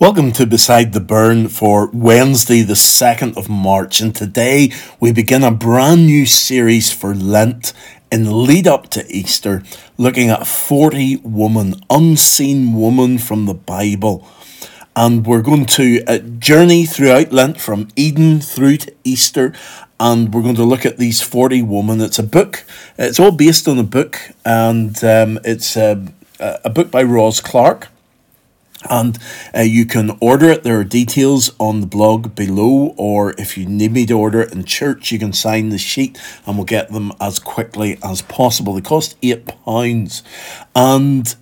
Welcome to Beside the Burn for Wednesday, the 2nd of March. And today we begin a brand new series for Lent in lead up to Easter, looking at 40 women, unseen women from the Bible. And we're going to uh, journey throughout Lent from Eden through to Easter. And we're going to look at these 40 women. It's a book, it's all based on a book, and um, it's uh, a book by Ros Clarke and uh, you can order it. There are details on the blog below, or if you need me to order it in church, you can sign the sheet and we'll get them as quickly as possible. They cost £8. And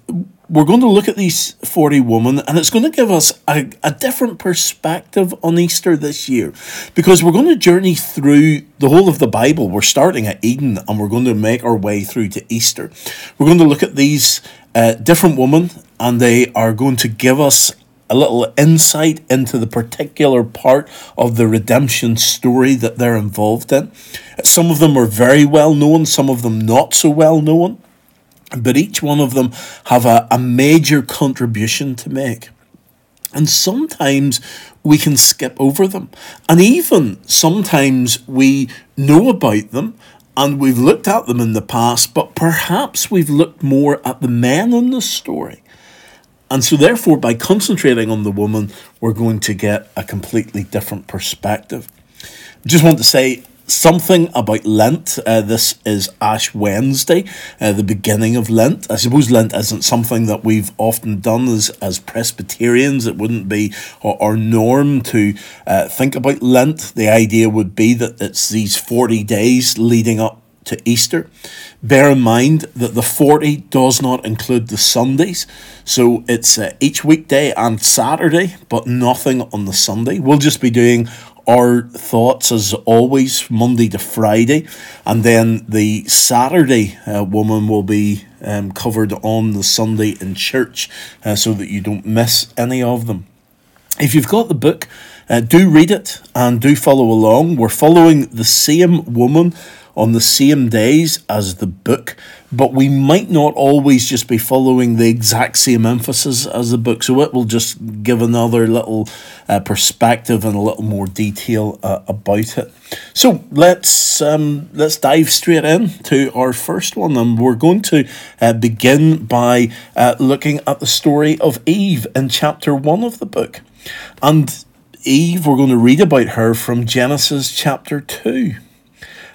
we're going to look at these 40 women, and it's going to give us a, a different perspective on Easter this year because we're going to journey through the whole of the Bible. We're starting at Eden and we're going to make our way through to Easter. We're going to look at these uh, different women and they are going to give us a little insight into the particular part of the redemption story that they're involved in. Some of them are very well known, some of them not so well known, but each one of them have a, a major contribution to make. And sometimes we can skip over them. And even sometimes we know about them and we've looked at them in the past, but perhaps we've looked more at the men in the story. And so, therefore, by concentrating on the woman, we're going to get a completely different perspective. Just want to say something about Lent. Uh, this is Ash Wednesday, uh, the beginning of Lent. I suppose Lent isn't something that we've often done as, as Presbyterians. It wouldn't be our, our norm to uh, think about Lent. The idea would be that it's these 40 days leading up to Easter. Bear in mind that the 40 does not include the Sundays, so it's uh, each weekday and Saturday, but nothing on the Sunday. We'll just be doing our thoughts as always Monday to Friday, and then the Saturday uh, woman will be um, covered on the Sunday in church uh, so that you don't miss any of them. If you've got the book, uh, do read it and do follow along. We're following the same woman on the same days as the book, but we might not always just be following the exact same emphasis as the book. So it will just give another little uh, perspective and a little more detail uh, about it. So let's um, let's dive straight in to our first one, and we're going to uh, begin by uh, looking at the story of Eve in chapter one of the book, and. Eve, we're going to read about her from Genesis chapter 2.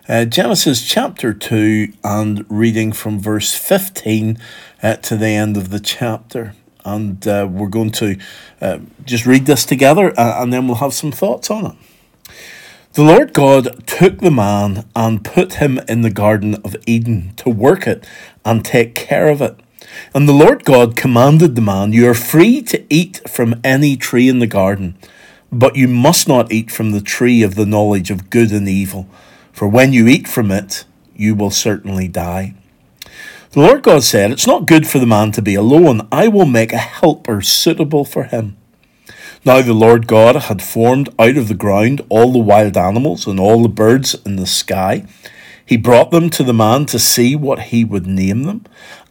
Uh, Genesis chapter 2 and reading from verse 15 uh, to the end of the chapter. And uh, we're going to uh, just read this together uh, and then we'll have some thoughts on it. The Lord God took the man and put him in the Garden of Eden to work it and take care of it. And the Lord God commanded the man, You are free to eat from any tree in the garden, but you must not eat from the tree of the knowledge of good and evil for when you eat from it, you will certainly die. The Lord God said, It's not good for the man to be alone. I will make a helper suitable for him. Now the Lord God had formed out of the ground all the wild animals and all the birds in the sky. He brought them to the man to see what he would name them.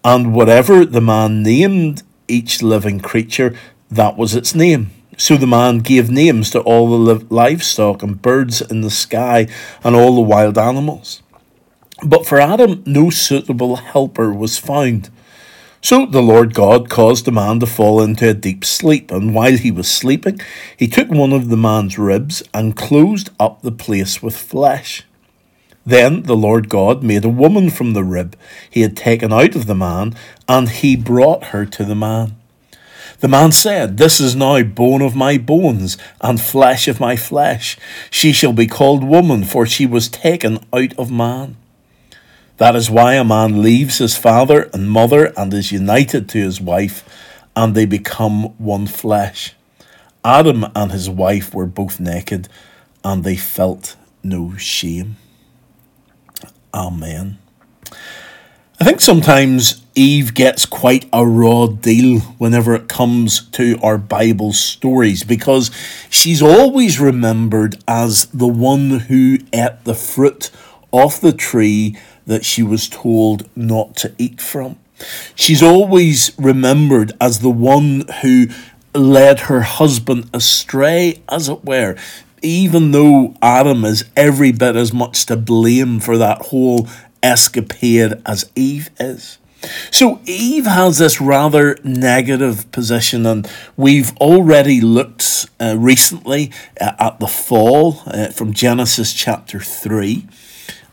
And whatever the man named each living creature, that was its name. So the man gave names to all the livestock and birds in the sky and all the wild animals. But for Adam, no suitable helper was found. So the Lord God caused the man to fall into a deep sleep, and while he was sleeping, he took one of the man's ribs and closed up the place with flesh. Then the Lord God made a woman from the rib he had taken out of the man, and he brought her to the man. The man said, This is now bone of my bones and flesh of my flesh. She shall be called woman, for she was taken out of man. That is why a man leaves his father and mother and is united to his wife, and they become one flesh. Adam and his wife were both naked, and they felt no shame. Amen. I think sometimes Eve gets quite a raw deal whenever it comes to our Bible stories because she's always remembered as the one who ate the fruit off the tree that she was told not to eat from. She's always remembered as the one who led her husband astray, as it were, even though Adam is every bit as much to blame for that whole escapade as Eve is. So Eve has this rather negative position, and we've already looked uh, recently uh, at the fall uh, from Genesis chapter 3.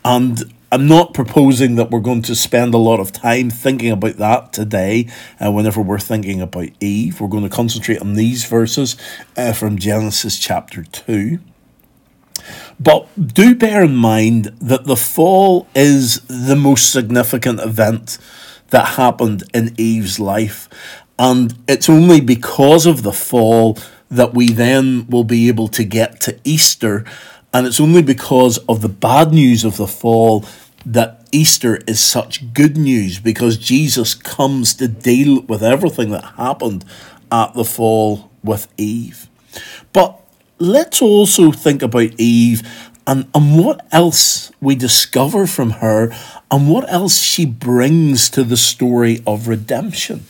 And I'm not proposing that we're going to spend a lot of time thinking about that today, uh, whenever we're thinking about Eve. We're going to concentrate on these verses uh, from Genesis chapter 2. But do bear in mind that the fall is the most significant event that happened in Eve's life. And it's only because of the fall that we then will be able to get to Easter. And it's only because of the bad news of the fall that Easter is such good news because Jesus comes to deal with everything that happened at the fall with Eve. But let's also think about Eve and, and what else we discover from her and what else she brings to the story of redemption.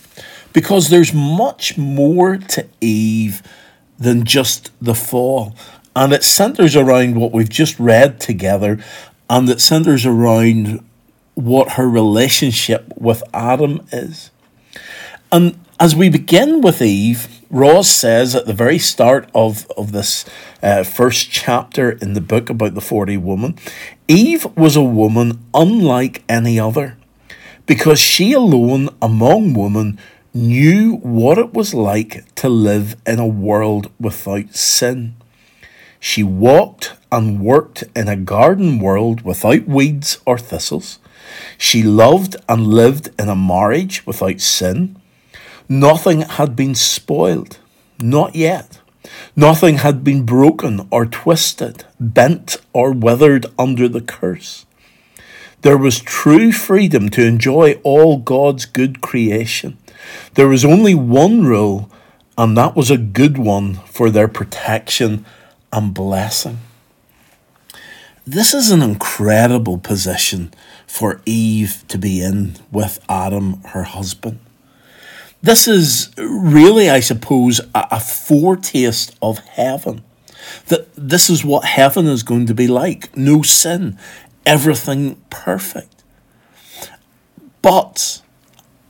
Because there's much more to Eve than just the fall. And it centers around what we've just read together, and it centers around what her relationship with Adam is. And as we begin with Eve, Ros says at the very start of, of this uh, first chapter in the book about the 40 woman, Eve was a woman unlike any other, because she alone among women knew what it was like to live in a world without sin. She walked and worked in a garden world without weeds or thistles. She loved and lived in a marriage without sin. Nothing had been spoiled, not yet. Nothing had been broken or twisted, bent or withered under the curse. There was true freedom to enjoy all God's good creation. There was only one rule, and that was a good one for their protection and blessing. This is an incredible position for Eve to be in with Adam, her husband. This is really, I suppose, a, a foretaste of heaven. That this is what heaven is going to be like no sin, everything perfect. But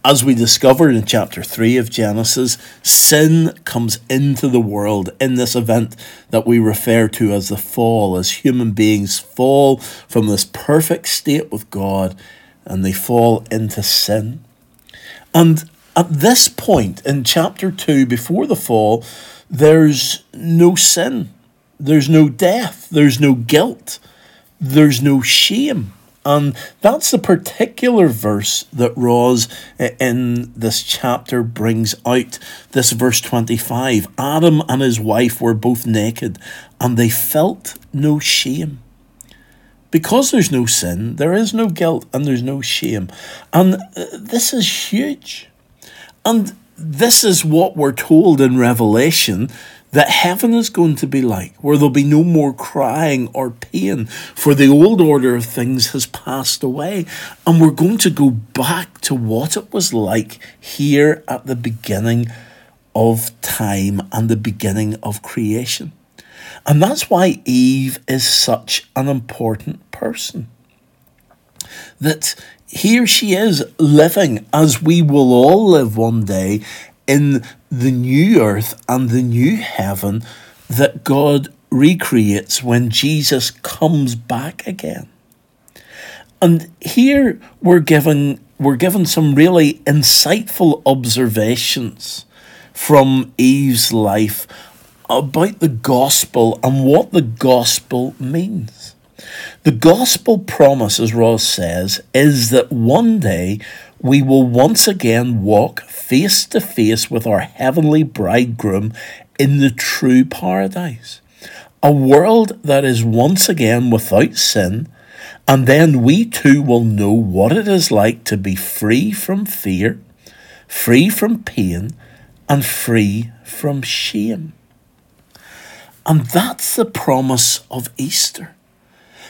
as we discovered in chapter 3 of Genesis, sin comes into the world in this event that we refer to as the fall, as human beings fall from this perfect state with God and they fall into sin. And at this point in chapter 2, before the fall, there's no sin, there's no death, there's no guilt, there's no shame. And that's the particular verse that Ros in this chapter brings out. This verse 25 Adam and his wife were both naked, and they felt no shame. Because there's no sin, there is no guilt, and there's no shame. And uh, this is huge. And this is what we're told in Revelation that heaven is going to be like, where there'll be no more crying or pain, for the old order of things has passed away. And we're going to go back to what it was like here at the beginning of time and the beginning of creation. And that's why Eve is such an important person. That here she is living as we will all live one day in the new earth and the new heaven that God recreates when Jesus comes back again. And here we're given we're given some really insightful observations from Eve's life about the gospel and what the gospel means. The gospel promise, as Ros says, is that one day we will once again walk face to face with our heavenly bridegroom in the true paradise. A world that is once again without sin, and then we too will know what it is like to be free from fear, free from pain, and free from shame. And that's the promise of Easter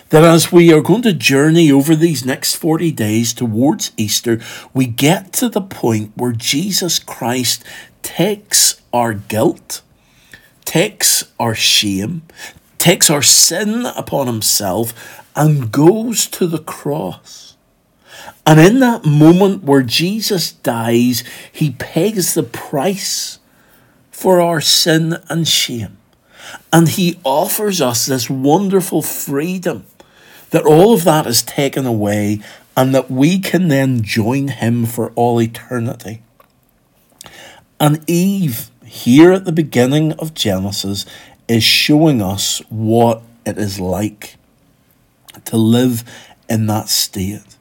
that as we are going to journey over these next 40 days towards Easter, we get to the point where Jesus Christ takes our guilt, takes our shame, takes our sin upon himself, and goes to the cross. And in that moment where Jesus dies, he pays the price for our sin and shame. And he offers us this wonderful freedom that all of that is taken away and that we can then join him for all eternity. And Eve, here at the beginning of Genesis, is showing us what it is like to live in that state.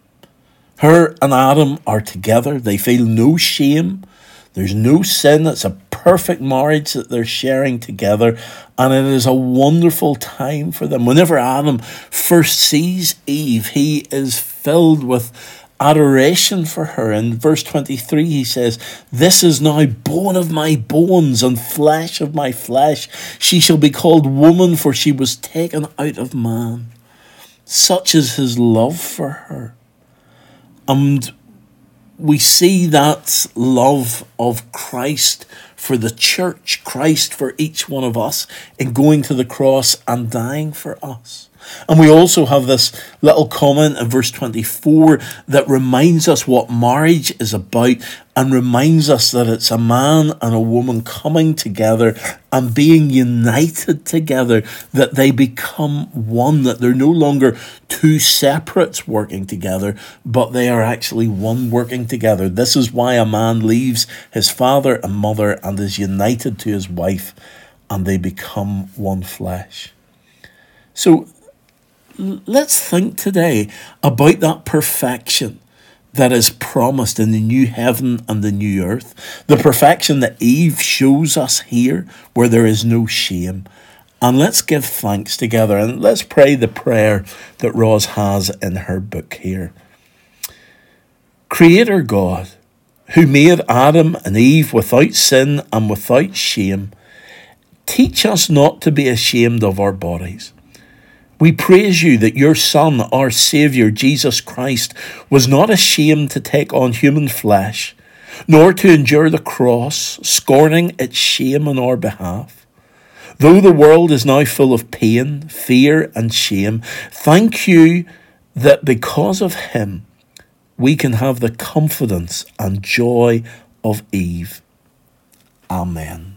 Her and Adam are together. They feel no shame. There's no sin. It's a perfect marriage that they're sharing together. And it is a wonderful time for them. Whenever Adam first sees Eve, he is filled with adoration for her. In verse 23, he says, This is now bone of my bones and flesh of my flesh. She shall be called woman, for she was taken out of man. Such is his love for her. And we see that love of Christ for the church, Christ for each one of us, in going to the cross and dying for us. And we also have this little comment in verse 24 that reminds us what marriage is about and reminds us that it's a man and a woman coming together and being united together, that they become one, that they're no longer two separates working together, but they are actually one working together. This is why a man leaves his father and mother and is united to his wife, and they become one flesh. So let's think today about that perfection that is promised in the new heaven and the new earth, the perfection that Eve shows us here, where there is no shame. And let's give thanks together and let's pray the prayer that Rose has in her book here. Creator God, who made Adam and Eve without sin and without shame, teach us not to be ashamed of our bodies we praise you that your Son, our Saviour, Jesus Christ, was not ashamed to take on human flesh, nor to endure the cross, scorning its shame on our behalf. Though the world is now full of pain, fear, and shame, thank you that because of him, we can have the confidence and joy of Eve. Amen.